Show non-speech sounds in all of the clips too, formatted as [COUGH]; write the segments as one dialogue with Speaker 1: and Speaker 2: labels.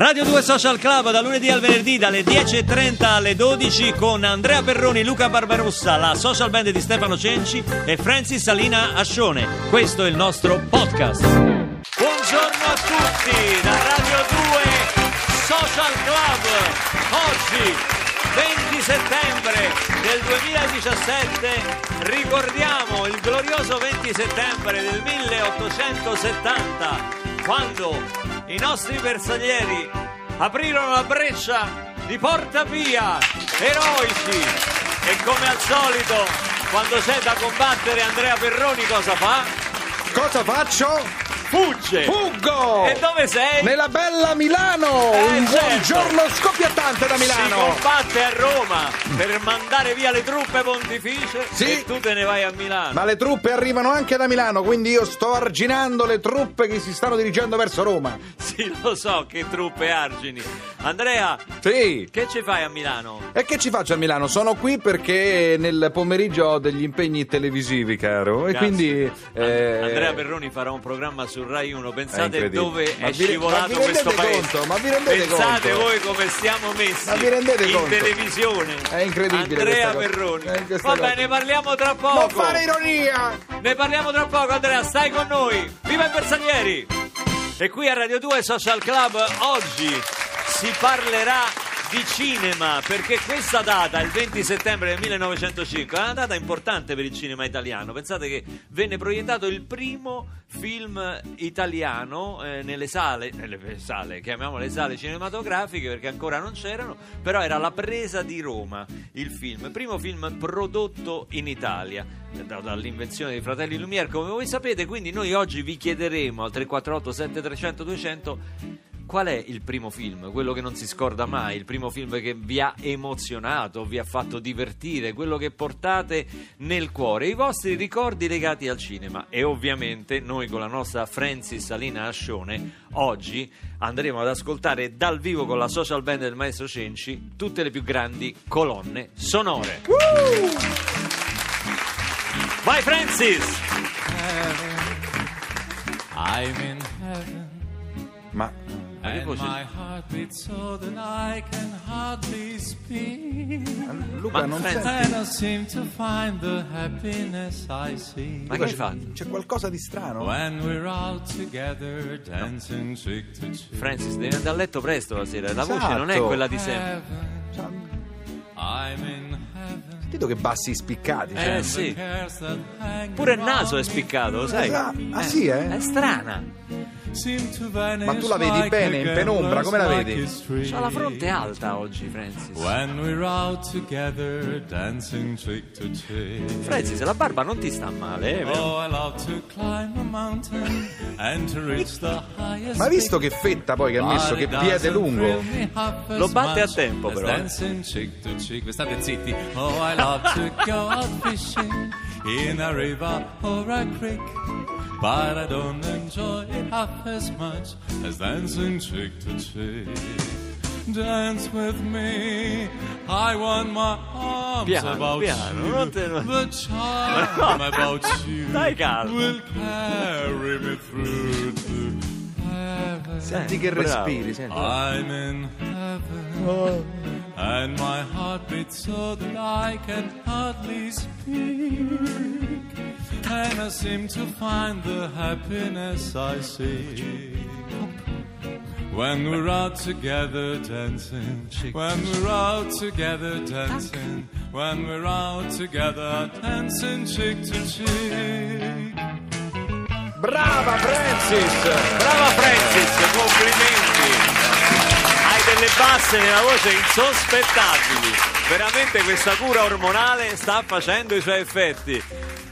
Speaker 1: Radio 2 Social Club da lunedì al venerdì dalle 10.30 alle 12 con Andrea Perroni, Luca Barbarossa, la social band di Stefano Cenci e Francis Salina Ascione. Questo è il nostro podcast. Buongiorno a tutti da Radio 2 Social Club. Oggi 20 settembre del 2017 ricordiamo il glorioso 20 settembre del 1870 quando i nostri bersaglieri aprirono la breccia di Porta Pia, eroici. E come al solito, quando c'è da combattere Andrea Perroni cosa fa?
Speaker 2: Cosa faccio?
Speaker 1: Fugge!
Speaker 2: Fuggo!
Speaker 1: E dove sei?
Speaker 2: Nella bella Milano!
Speaker 1: Eh,
Speaker 2: Un
Speaker 1: certo.
Speaker 2: buongiorno scoppiettante da
Speaker 1: Si
Speaker 2: Milano!
Speaker 1: combatte a Roma per mandare via le truppe pontificie
Speaker 2: Sì.
Speaker 1: e tu te ne vai a Milano.
Speaker 2: Ma le truppe arrivano anche da Milano, quindi io sto arginando le truppe che si stanno dirigendo verso Roma.
Speaker 1: Sì, lo so che truppe argini. Andrea,
Speaker 2: Sì!
Speaker 1: che ci fai a Milano?
Speaker 2: E che ci faccio a Milano? Sono qui perché nel pomeriggio ho degli impegni televisivi, caro. E quindi. eh,
Speaker 1: Andrea Perroni farà un programma su Rai 1.
Speaker 2: È
Speaker 1: Pensate
Speaker 2: incredibile.
Speaker 1: dove
Speaker 2: Ma
Speaker 1: è
Speaker 2: vi-
Speaker 1: scivolato
Speaker 2: ma vi rendete
Speaker 1: questo paese.
Speaker 2: conto? Ma vi rendete
Speaker 1: Pensate
Speaker 2: conto?
Speaker 1: voi come stiamo messi
Speaker 2: Ma vi rendete
Speaker 1: in
Speaker 2: conto?
Speaker 1: televisione.
Speaker 2: È incredibile
Speaker 1: Andrea
Speaker 2: questa cosa.
Speaker 1: Perroni.
Speaker 2: Eh, questa
Speaker 1: Vabbè,
Speaker 2: cosa.
Speaker 1: ne parliamo tra
Speaker 2: Non
Speaker 1: poco.
Speaker 2: fare ironia!
Speaker 1: Ne parliamo tra poco, Andrea, stai con noi. Viva i bersaglieri! E qui a Radio 2 Social Club oggi si parlerà di cinema perché questa data, il 20 settembre del 1905, è una data importante per il cinema italiano. Pensate che venne proiettato il primo film italiano eh, nelle sale, nelle sale, chiamiamole sale cinematografiche perché ancora non c'erano, però era La presa di Roma, il film, primo film prodotto in Italia da- dall'invenzione dei fratelli Lumière, come voi sapete, quindi noi oggi vi chiederemo al 348 7300 200 Qual è il primo film, quello che non si scorda mai, il primo film che vi ha emozionato, vi ha fatto divertire, quello che portate nel cuore, i vostri ricordi legati al cinema. E ovviamente noi con la nostra Francis Salina Ascione oggi andremo ad ascoltare dal vivo con la social band del maestro Cenci tutte le più grandi colonne sonore. Vai Francis!
Speaker 3: I'm in heaven,
Speaker 2: Ma.
Speaker 1: Ma che voce-.
Speaker 2: Luca,
Speaker 1: Ma
Speaker 2: non senti.
Speaker 1: Ma che hai fatto?
Speaker 2: C'è qualcosa di strano?
Speaker 3: Together, dancing cheek.
Speaker 1: Francis, devi andare a letto presto la sera, la voce
Speaker 2: Esatto.
Speaker 1: non è quella di sempre.
Speaker 2: Sentito che bassi spiccati. cioè.
Speaker 1: Eh sì. Pure il naso è spiccato, lo sai?
Speaker 2: Ah, ah, sì, eh?
Speaker 1: È strana.
Speaker 3: Seem to vanish
Speaker 2: Ma tu la vedi
Speaker 3: like
Speaker 2: bene in
Speaker 3: a
Speaker 2: penombra, come la vedi?
Speaker 1: C'ha la fronte alta oggi, Francis.
Speaker 3: When we're out together, dancing cheek to cheek.
Speaker 1: Francis, la barba non ti sta male, eh?
Speaker 3: Oh, I love to climb a mountain and to reach the highest.
Speaker 2: Ma hai visto
Speaker 3: peak.
Speaker 2: che fetta poi che ha messo, che piede lungo?
Speaker 1: Lo batte a tempo, però, eh.
Speaker 3: Dancing cheek to cheek. Vi state zitti. Oh, I love to go out fishing in a river or a creek. But I don't enjoy it half as much as dancing cheek to cheek. Dance with me. I want my arms
Speaker 1: Piano,
Speaker 3: about
Speaker 1: piano,
Speaker 3: you.
Speaker 1: non te-
Speaker 3: The charm about [LAUGHS] you
Speaker 1: Dai calmo.
Speaker 3: will carry me through to heaven.
Speaker 2: Senti che respiri, senti.
Speaker 3: I'm in heaven, and my heart beats so that I can hardly speak. And I seem to find the happiness I seek. When we're out together dancing, when we're out together dancing, when we're out together dancing cheek to cheek.
Speaker 2: Brava Francis!
Speaker 1: Brava Francis, complimenti! Hai delle basse nella voce insospettabili. Veramente questa cura ormonale sta facendo i suoi effetti.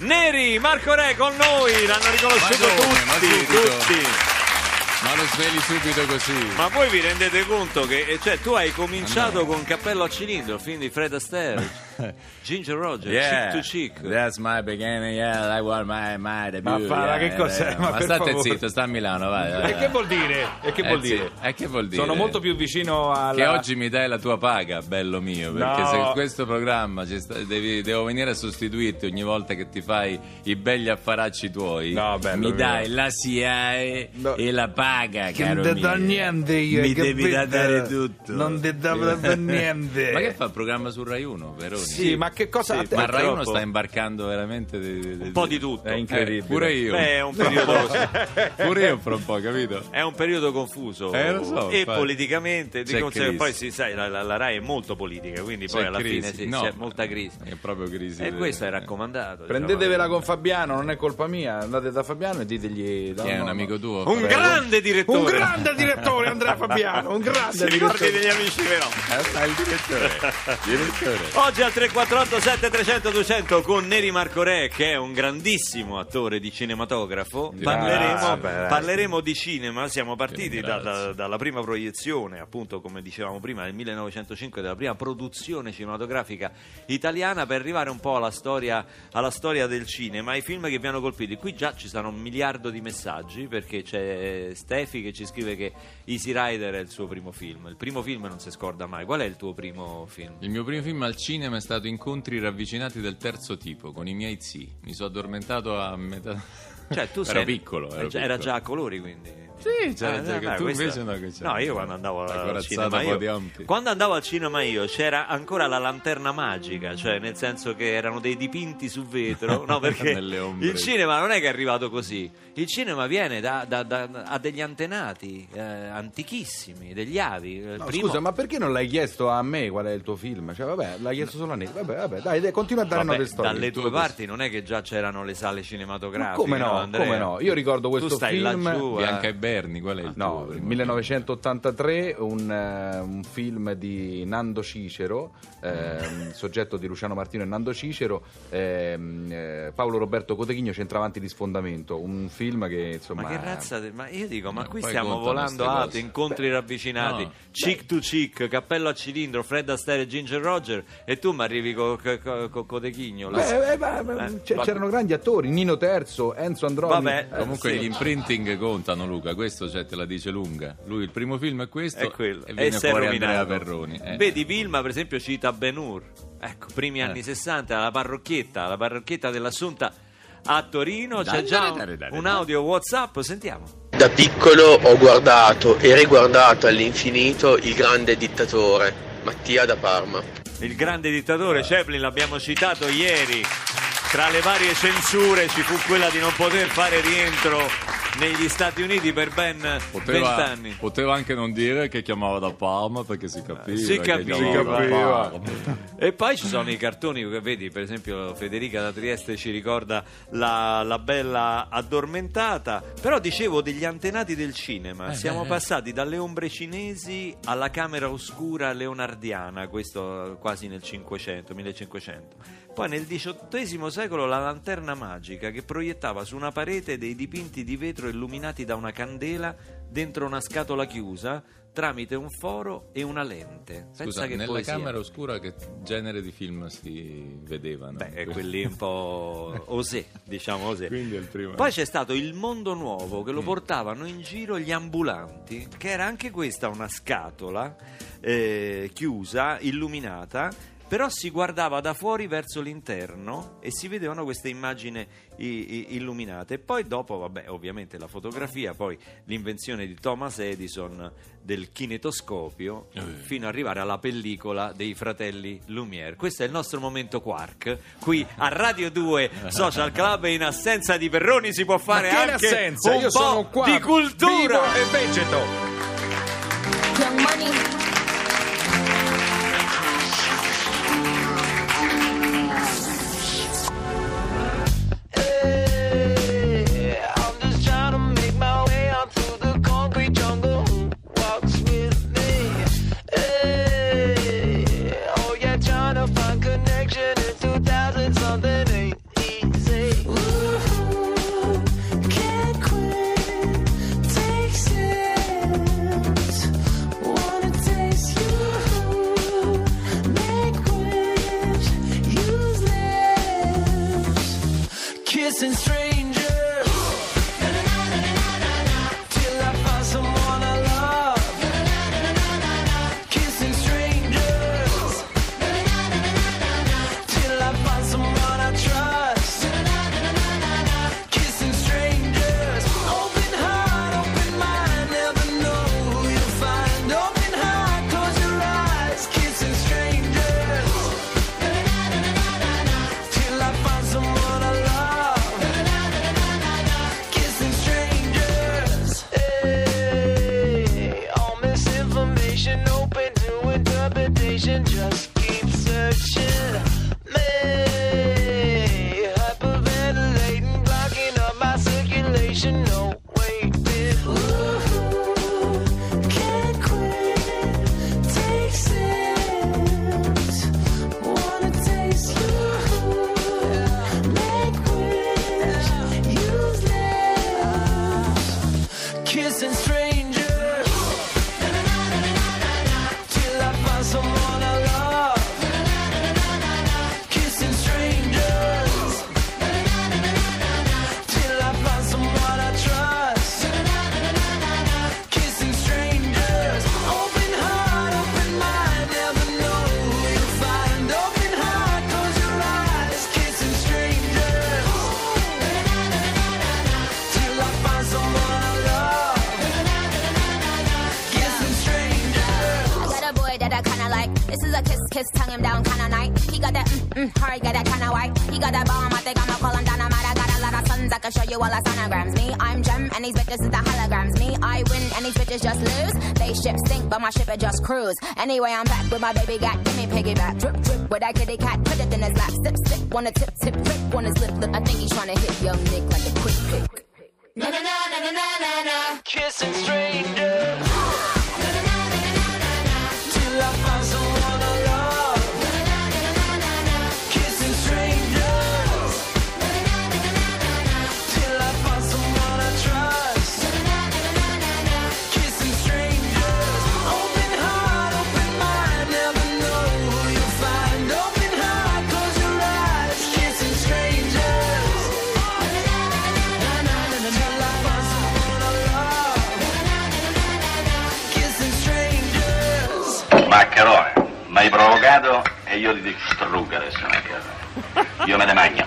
Speaker 1: Neri, Marco Re con noi, l'hanno riconosciuto
Speaker 4: Ma come, ma
Speaker 1: tutti, tutti.
Speaker 4: Ma lo sveli subito così.
Speaker 1: Ma voi vi rendete conto che eh, cioè, tu hai cominciato con Cappello a cilindro, il film di Fred Astaire. [LAUGHS] [LAUGHS] Ginger Roger,
Speaker 3: Yeah,
Speaker 1: Chick to Chick.
Speaker 3: that's my beginning, yeah, I want my, my debut.
Speaker 2: Ma fa,
Speaker 3: yeah,
Speaker 2: che cos'è? Ma
Speaker 3: Ma,
Speaker 2: per
Speaker 3: state
Speaker 2: favore.
Speaker 3: zitto, sta a Milano, vai. vai,
Speaker 2: E che vuol dire? E che
Speaker 3: Eh,
Speaker 2: vuol
Speaker 3: sì.
Speaker 2: dire?
Speaker 3: E che vuol dire?
Speaker 2: Sono molto più vicino alla...
Speaker 3: Che oggi mi dai la tua paga, bello mio, perché
Speaker 2: No.
Speaker 3: se questo programma ci sta- devi- devo venire a sostituirti ogni volta che ti fai i begli affaracci tuoi.
Speaker 2: No, bello
Speaker 3: mi
Speaker 2: mio.
Speaker 3: dai la SIAE
Speaker 2: No.
Speaker 3: e la paga,
Speaker 2: Che
Speaker 3: caro
Speaker 2: non ti do niente io,
Speaker 3: Mi devi
Speaker 2: capito?
Speaker 3: dare tutto.
Speaker 2: Non ti do [LAUGHS] niente.
Speaker 3: Ma che fa il programma su Rai 1, Veroni?
Speaker 2: Sì, ma che cosa...
Speaker 1: Sì,
Speaker 3: Ma Rai 1
Speaker 1: Purtroppo.
Speaker 3: sta imbarcando veramente di- di- di-
Speaker 1: Un po' di tutto.
Speaker 2: È incredibile.
Speaker 3: Eh, pure io.
Speaker 1: Beh, è un [LAUGHS] periodo
Speaker 3: Pure io fra un po', capito?
Speaker 1: È un periodo confuso
Speaker 3: Eh, lo so,
Speaker 1: e
Speaker 3: infatti.
Speaker 1: politicamente, di conseguenza-
Speaker 3: crisi.
Speaker 1: poi si sai, la, la- la RAI è molto politica, quindi poi alla
Speaker 3: crisi.
Speaker 1: fine sì,
Speaker 3: No,
Speaker 1: c'è molta crisi.
Speaker 3: È proprio crisi.
Speaker 1: E questo è raccomandato. diciamo.
Speaker 2: Prendetevela con Fabiano, non è colpa mia. Andate da Fabiano e ditegli...
Speaker 3: Chi è un amico tuo?
Speaker 1: Un grande direttore.
Speaker 2: Un grande direttore, Andrea Fabiano, un grande
Speaker 1: Se ricordi
Speaker 2: direttore.
Speaker 1: degli amici però.
Speaker 3: Eh, sta il direttore. direttore.
Speaker 1: Oggi al 348 7300 200 con Neri Marco Re che è un grandissimo attore di cinematografo. Parleremo, parleremo di cinema. Siamo partiti da- da- dalla prima proiezione appunto come dicevamo prima nel 1905 della prima produzione cinematografica italiana per arrivare un po' alla storia, alla storia del cinema. I film che vi hanno colpiti. Qui già ci sono un miliardo di messaggi perché c'è Stefi che ci scrive che Easy Rider è il suo primo film. Il primo film non si scorda mai. Qual è il tuo primo film?
Speaker 3: Il mio primo film al cinema è stato Incontri ravvicinati del terzo tipo con i miei zii. Mi sono addormentato a metà.
Speaker 1: Cioè, tu [LAUGHS]
Speaker 3: ero
Speaker 1: sei...
Speaker 3: piccolo.
Speaker 1: eh,
Speaker 3: ero
Speaker 1: già- Era
Speaker 3: piccolo.
Speaker 1: già a colori, quindi.
Speaker 3: Sì, c'era
Speaker 1: Ah,
Speaker 3: già-
Speaker 1: dai,
Speaker 3: tu
Speaker 1: questo-
Speaker 3: invece no, che.
Speaker 1: No, io quando andavo al cinema io, quando andavo al cinema io c'era ancora la lanterna magica, cioè nel senso che erano dei dipinti su vetro, no, [LAUGHS] perché il cinema non è che è arrivato così. Il cinema viene da, da- da- ha degli antenati eh, antichissimi, degli avi. Il
Speaker 2: No,
Speaker 1: primo-
Speaker 2: Scusa, ma perché non l'hai chiesto a me qual è il tuo film? Cioè, vabbè, l'hai chiesto solo a Neri. Vabbè, vabbè, dai, dai, continua a dare
Speaker 1: Vabbè,
Speaker 2: note storiche.
Speaker 1: dalle
Speaker 3: Tu
Speaker 1: tue parti non è che già c'erano le sale cinematografiche.
Speaker 2: Ma come no,
Speaker 1: Andrea?
Speaker 2: come no? Io ricordo questo
Speaker 1: tu stai
Speaker 2: film-
Speaker 1: laggiù, eh.
Speaker 3: Bianca e Berni, qual è il
Speaker 2: No,
Speaker 3: tuo? primo
Speaker 2: 1983, un, eh, un film di Nando Cicero, ehm, soggetto di Luciano Martino e Nando Cicero, ehm, eh, Paolo Roberto Coteghigno, Centravanti di sfondamento, un film che insomma...
Speaker 1: Ma che razza de- Ma io dico, ma
Speaker 3: Ma
Speaker 1: qui stiamo volando alto, incontri ravvicinati,
Speaker 3: no.
Speaker 1: cheek to cheek, cappello a cilindro, Fred Astaire e Ginger Roger, e tu mi arrivi con co, co- Cotechigno.
Speaker 2: Beh, eh, ma- ma-
Speaker 1: Eh,
Speaker 2: c-
Speaker 1: va-
Speaker 2: c'erano grandi attori, Nino Terzo, Enzo Androni.
Speaker 1: Vabbè,
Speaker 2: Eh,
Speaker 3: Comunque
Speaker 1: sì.
Speaker 3: gli imprinting contano Luca, questo cioè, te la dice lunga. Lui il primo film è questo
Speaker 1: È quello.
Speaker 3: e viene
Speaker 1: è
Speaker 3: fuori
Speaker 1: rovinato.
Speaker 3: Andrea Perroni. eh.
Speaker 1: Vedi, Vilma per esempio cita Ben Hur. Ecco, primi anni 60, la parrocchietta, la parrocchietta dell'Assunta a Torino. C'è
Speaker 3: Dai,
Speaker 1: già
Speaker 3: dai,
Speaker 1: un,
Speaker 3: dai, dai,
Speaker 1: un audio WhatsApp, sentiamo.
Speaker 5: Da piccolo ho guardato e riguardato all'infinito Il grande dittatore, Mattia da Parma.
Speaker 1: Il grande dittatore Chaplin l'abbiamo citato ieri. Tra le varie censure ci fu quella di non poter fare rientro negli Stati Uniti per ben
Speaker 3: Poteva,
Speaker 1: vent'anni.
Speaker 3: poteva anche non dire che chiamava da Parma perché si capiva.
Speaker 1: Si
Speaker 3: che
Speaker 1: capiva.
Speaker 2: Si capiva.
Speaker 1: E poi ci sono i cartoni che vedi, per esempio Federica da Trieste ci ricorda la, la bella addormentata, però dicevo degli antenati del cinema, siamo
Speaker 3: eh.
Speaker 1: passati dalle ombre cinesi alla camera oscura leonardiana, questo quasi nel 500, 1500. Poi nel XVIII secolo la lanterna magica che proiettava su una parete dei dipinti di vetro illuminati da una candela dentro una scatola chiusa tramite un foro e una lente. Pensa
Speaker 3: Scusa,
Speaker 1: che
Speaker 3: nella
Speaker 1: poesia.
Speaker 3: camera oscura che genere di film si vedevano?
Speaker 1: Beh, [LAUGHS] quelli un po' osè, diciamo osè.
Speaker 3: Quindi il primo.
Speaker 1: Poi c'è stato il mondo nuovo che lo portavano in giro gli ambulanti, che era anche questa una scatola eh, chiusa, illuminata, però si guardava da fuori verso l'interno e si vedevano queste immagini illuminate. E poi dopo, vabbè, ovviamente la fotografia, poi l'invenzione di Thomas Edison del kinetoscopio, fino ad arrivare alla pellicola dei fratelli Lumière. Questo è il nostro momento quark. Qui a Radio 2 Social Club in assenza di Perroni si può fare anche un
Speaker 2: Io
Speaker 1: po' di cultura.
Speaker 2: vivo e vegeto.
Speaker 6: Mm, hard, got that kind of white. He got that bomb, I think I'ma call him dynamite. I got a lot of sons, I can show you all the sonograms. Me, I'm Gem, and these bitches is the holograms. Me, I win, and these bitches just lose. They ship sink, but my ship it just cruise. Anyway, I'm back with my baby got, give me piggyback. Drip, drip, with that kitty cat, put it in his lap. Sip, sip, wanna tip, tip, drip, on his lip, lip. I think he's trying to hit young Nick like a quick pick. Na na na na na na na.
Speaker 7: Kissing strangers.
Speaker 8: Maccherone, mi hai provocato e io ti distruggo adesso Maccherone. Io me ne magno.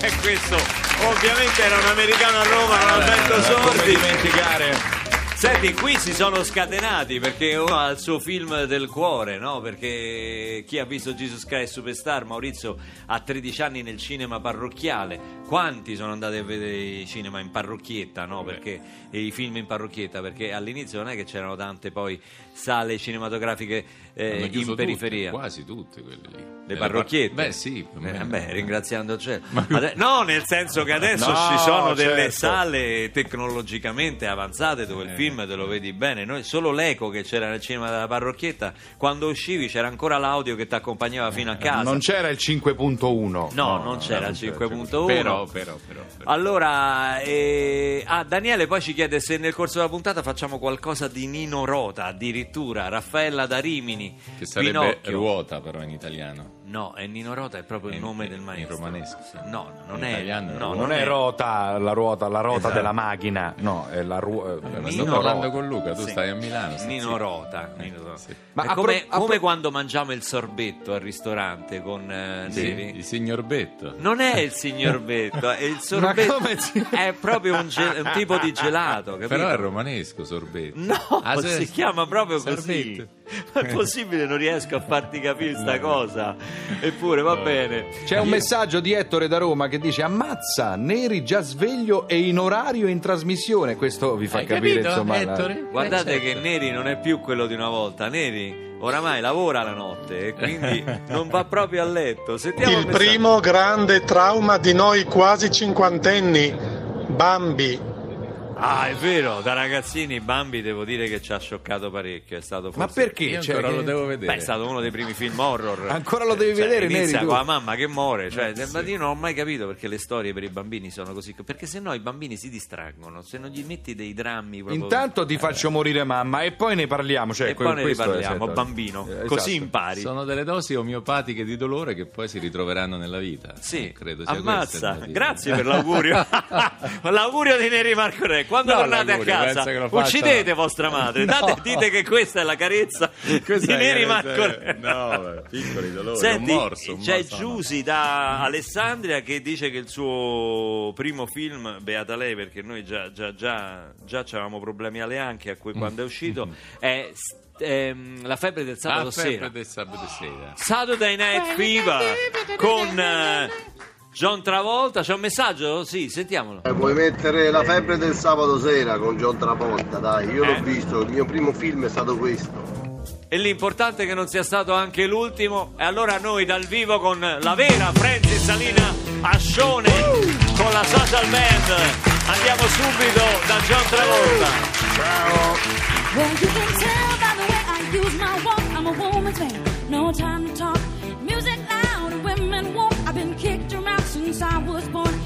Speaker 1: E [LAUGHS] questo ovviamente era un americano a Roma con Alberto
Speaker 2: Come
Speaker 1: Sordi.
Speaker 2: dimenticare
Speaker 1: Senti, qui si sono scatenati perché uno ha il suo film del cuore, no? Perché chi ha visto Jesus Christ Superstar, Maurizio ha 13 anni nel cinema parrocchiale. Quanti sono andati a vedere i cinema in parrocchietta, no? Perché i film in parrocchietta, perché all'inizio non è che c'erano tante poi sale cinematografiche eh, in periferia.
Speaker 3: tutte, quasi tutte quelle lì.
Speaker 1: Le parrocchiette?
Speaker 3: par- Beh, sì.
Speaker 1: Eh, vabbè, ringraziando il cielo. Ade- no, nel senso che adesso [LAUGHS]
Speaker 2: No,
Speaker 1: ci sono delle
Speaker 2: certo.
Speaker 1: sale tecnologicamente avanzate dove il
Speaker 3: Eh.
Speaker 1: Film te lo vedi bene. Noi, solo l'eco che c'era nel cinema della parrocchietta, quando uscivi c'era ancora l'audio che ti accompagnava fino a casa.
Speaker 2: non c'era il 5.1
Speaker 1: No, non c'era il
Speaker 2: non c'era.
Speaker 1: 5.1.
Speaker 3: Però, però, però. però.
Speaker 1: Allora, eh, ah, Daniele poi ci chiede se nel corso della puntata facciamo qualcosa di Nino Rota, addirittura Raffaella da Rimini,
Speaker 3: Che sarebbe
Speaker 1: Pinocchio.
Speaker 3: ruota, però, in italiano.
Speaker 1: No, è Nino Rota, è proprio il
Speaker 3: In-
Speaker 1: nome
Speaker 3: in-
Speaker 1: del
Speaker 3: in
Speaker 1: maestro.
Speaker 3: romanesco, sì.
Speaker 1: No, non
Speaker 3: In
Speaker 1: è
Speaker 3: italiano
Speaker 1: no,
Speaker 2: non è rota la ruota la rota
Speaker 3: Esatto.
Speaker 2: della macchina no è la ruota
Speaker 3: Ma
Speaker 1: Nino
Speaker 3: sto parlando con Luca, tu
Speaker 1: Sì.
Speaker 3: stai a Milano. stai
Speaker 1: Nino. Rota.
Speaker 3: Eh,
Speaker 1: Nino Rota.
Speaker 3: sì.
Speaker 2: Ma
Speaker 1: come,
Speaker 2: pro-
Speaker 1: come
Speaker 2: pro-
Speaker 1: quando mangiamo il sorbetto al ristorante con eh,
Speaker 3: Sì,
Speaker 1: Neri.
Speaker 3: il signor Betto.
Speaker 1: Non è il signor Betto, è il [LAUGHS] sorbetto.
Speaker 2: come si-
Speaker 1: È proprio un, ge- un tipo di gelato, capito?
Speaker 3: Però è romanesco, sorbetto.
Speaker 1: No,
Speaker 3: Ah,
Speaker 1: si chiama proprio così.
Speaker 3: sorbetto.
Speaker 1: Ma è possibile, non riesco a farti capire sta cosa. Eppure va bene.
Speaker 2: C'è un messaggio di Ettore da Roma che dice ammazza Neri già sveglio e in orario in trasmissione questo vi fa
Speaker 3: Hai
Speaker 2: capire
Speaker 3: capito,
Speaker 2: insomma la-
Speaker 3: Ettore?
Speaker 1: Guardate
Speaker 3: Eh,
Speaker 1: che
Speaker 3: certo.
Speaker 1: Neri non è più quello di una volta. Neri oramai lavora la notte e quindi [LAUGHS] non va proprio a letto. Sentiamo
Speaker 9: Il
Speaker 1: messaggio.
Speaker 9: primo grande trauma di noi quasi cinquantenni, Bambi.
Speaker 1: Ah, è vero, da ragazzini Bambi devo dire che ci ha scioccato parecchio. È stato
Speaker 2: ma
Speaker 1: forse-
Speaker 2: perché
Speaker 3: Io
Speaker 2: Cioè,
Speaker 3: ancora
Speaker 2: che-
Speaker 3: lo devo vedere.
Speaker 1: Beh, è stato uno dei primi film horror. [LAUGHS]
Speaker 2: Ancora lo devi
Speaker 1: Cioè,
Speaker 2: vedere,
Speaker 1: Inizia
Speaker 2: Neri, tu?
Speaker 1: con la mamma che muore. Cioè, ma io non ho mai capito perché le storie per i bambini sono così. Perché se no i bambini si distraggono. Se non gli metti dei drammi proprio.
Speaker 2: intanto ti faccio morire mamma e poi ne parliamo cioè,
Speaker 1: e poi ne riparliamo,
Speaker 2: esatto.
Speaker 1: bambino.
Speaker 2: Eh,
Speaker 1: Così
Speaker 2: esatto.
Speaker 1: impari.
Speaker 3: Sono delle dosi omeopatiche di dolore che poi si ritroveranno nella vita.
Speaker 1: Sì,
Speaker 3: Eh, credo sia
Speaker 1: ammazza. Grazie [LAUGHS] per l'augurio. [LAUGHS] l'augurio di Neri Marco Re. Quando
Speaker 3: No,
Speaker 1: tornate a casa, uccidete vostra madre.
Speaker 3: No.
Speaker 1: Date- dite che questa è la carezza [LAUGHS]
Speaker 3: Questa
Speaker 1: di Neri Marco Re.
Speaker 3: No, piccoli dolori,
Speaker 1: Senti,
Speaker 3: un morso. un
Speaker 1: c'è
Speaker 3: morso, no.
Speaker 1: Giusy da Alessandria che dice che il suo primo film, beata lei perché noi già, già, già, già avevamo problemi alle anche a cui quando è uscito, è ehm, La febbre del sabato sera.
Speaker 3: febbre del sabato sera.
Speaker 1: Saturday Night Fever con eh, John Travolta. C'è un messaggio? Sì, sentiamolo.
Speaker 10: Eh, Puoi mettere la febbre del sabato sera con John Travolta, dai, io
Speaker 1: Eh?
Speaker 10: l'ho visto, il mio primo film è stato questo.
Speaker 1: E l'importante è che non sia stato anche l'ultimo. E allora noi dal vivo con la vera Francis Salina Ascione con la social band. Andiamo subito da John Travolta.
Speaker 6: Well, you can tell by the way I use my walk. I'm a woman's man, no time to talk. Since I was born.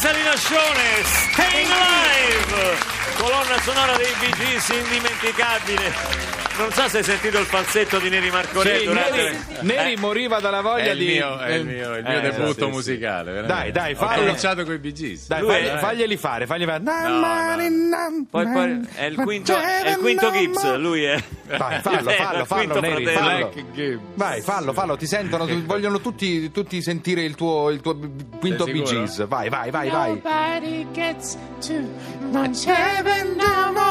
Speaker 1: Isalina Scione, Staying Alive, colonna sonora dei Bee Gees indimenticabile. Non so se hai sentito il falsetto di Neri Marcoretto.
Speaker 2: Sì, Neri, Neri
Speaker 1: Eh,
Speaker 2: moriva dalla
Speaker 3: È
Speaker 2: voglia
Speaker 3: il
Speaker 2: di...
Speaker 3: mio, è il mio, il mio
Speaker 2: Eh,
Speaker 3: debutto
Speaker 2: sì, sì.
Speaker 3: musicale. veramente.
Speaker 2: Dai, dai,
Speaker 3: Ho
Speaker 2: fallo.
Speaker 3: cominciato con i Gees.
Speaker 2: Dai,
Speaker 1: Lui
Speaker 2: fagli-
Speaker 1: è-
Speaker 2: faglieli fare, fagli fare.
Speaker 1: Poi, poi è il quinto, è il quinto Gibbs, lui è.
Speaker 2: Vai, fallo, [LAUGHS]
Speaker 1: è
Speaker 2: fallo,
Speaker 1: il
Speaker 2: fallo,
Speaker 1: quinto
Speaker 2: Neri, fallo. Vai, fallo, fallo, ti sentono, vogliono tutti, tutti sentire il tuo, il tuo quinto? Gees. Vai, vai, vai, vai.
Speaker 7: Nobody gets too much heaven no more.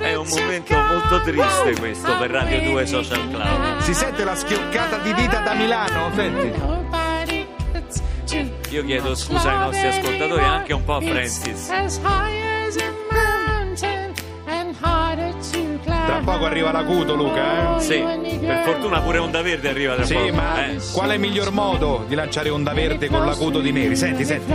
Speaker 1: È un
Speaker 7: to
Speaker 1: momento molto triste questo per Radio 2 Social Club.
Speaker 2: Si sente la schioccata di dita da Milano? Senti.
Speaker 1: Io chiedo scusa ai nostri ascoltatori,
Speaker 7: anymore.
Speaker 1: anche un po' a Francis.
Speaker 7: as high as a mountain and harder to climb.
Speaker 2: Tra poco arriva l'acuto, Luca, eh?
Speaker 1: Sì, per fortuna pure Onda Verde arriva tra
Speaker 2: Sì,
Speaker 1: poco.
Speaker 2: ma
Speaker 1: eh.
Speaker 2: qual è il miglior modo di lanciare onda verde con l'acuto di Neri? Senti, senti.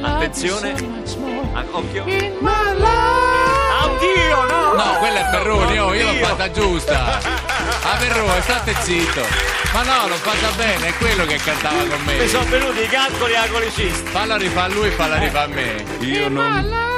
Speaker 1: Attenzione. Ah, occhio.
Speaker 7: In my life.
Speaker 1: Oddio, no!
Speaker 3: No, quella è Perroni, oh, io l'ho fatta giusta. Ah, Perroni, state zitto. Ma no, l'ho fatta bene, è quello che cantava con me.
Speaker 1: Mi sono venuti i calcoli a colicista.
Speaker 3: Falla rifà a lui e falla rifà a me.
Speaker 2: Io non...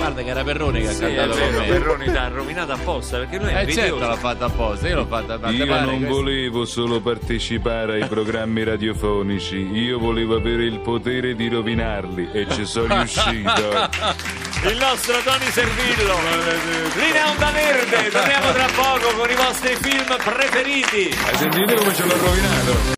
Speaker 3: Guarda che era Perroni che ha
Speaker 1: Sì,
Speaker 3: cantato con
Speaker 1: vero,
Speaker 3: me.
Speaker 1: Perroni l'ha rovinato apposta perché lui è
Speaker 3: Eh certo l'ha fatta apposta, io l'ho fatta apposta.
Speaker 2: Io non volevo solo partecipare ai programmi radiofonici, io volevo avere il potere di rovinarli e ci sono [LAUGHS] riuscito.
Speaker 1: Il nostro Tony Servillo. Linea Onda Verde. Torniamo tra poco con i vostri film preferiti.
Speaker 2: Hai sentito come ce l'ho rovinato?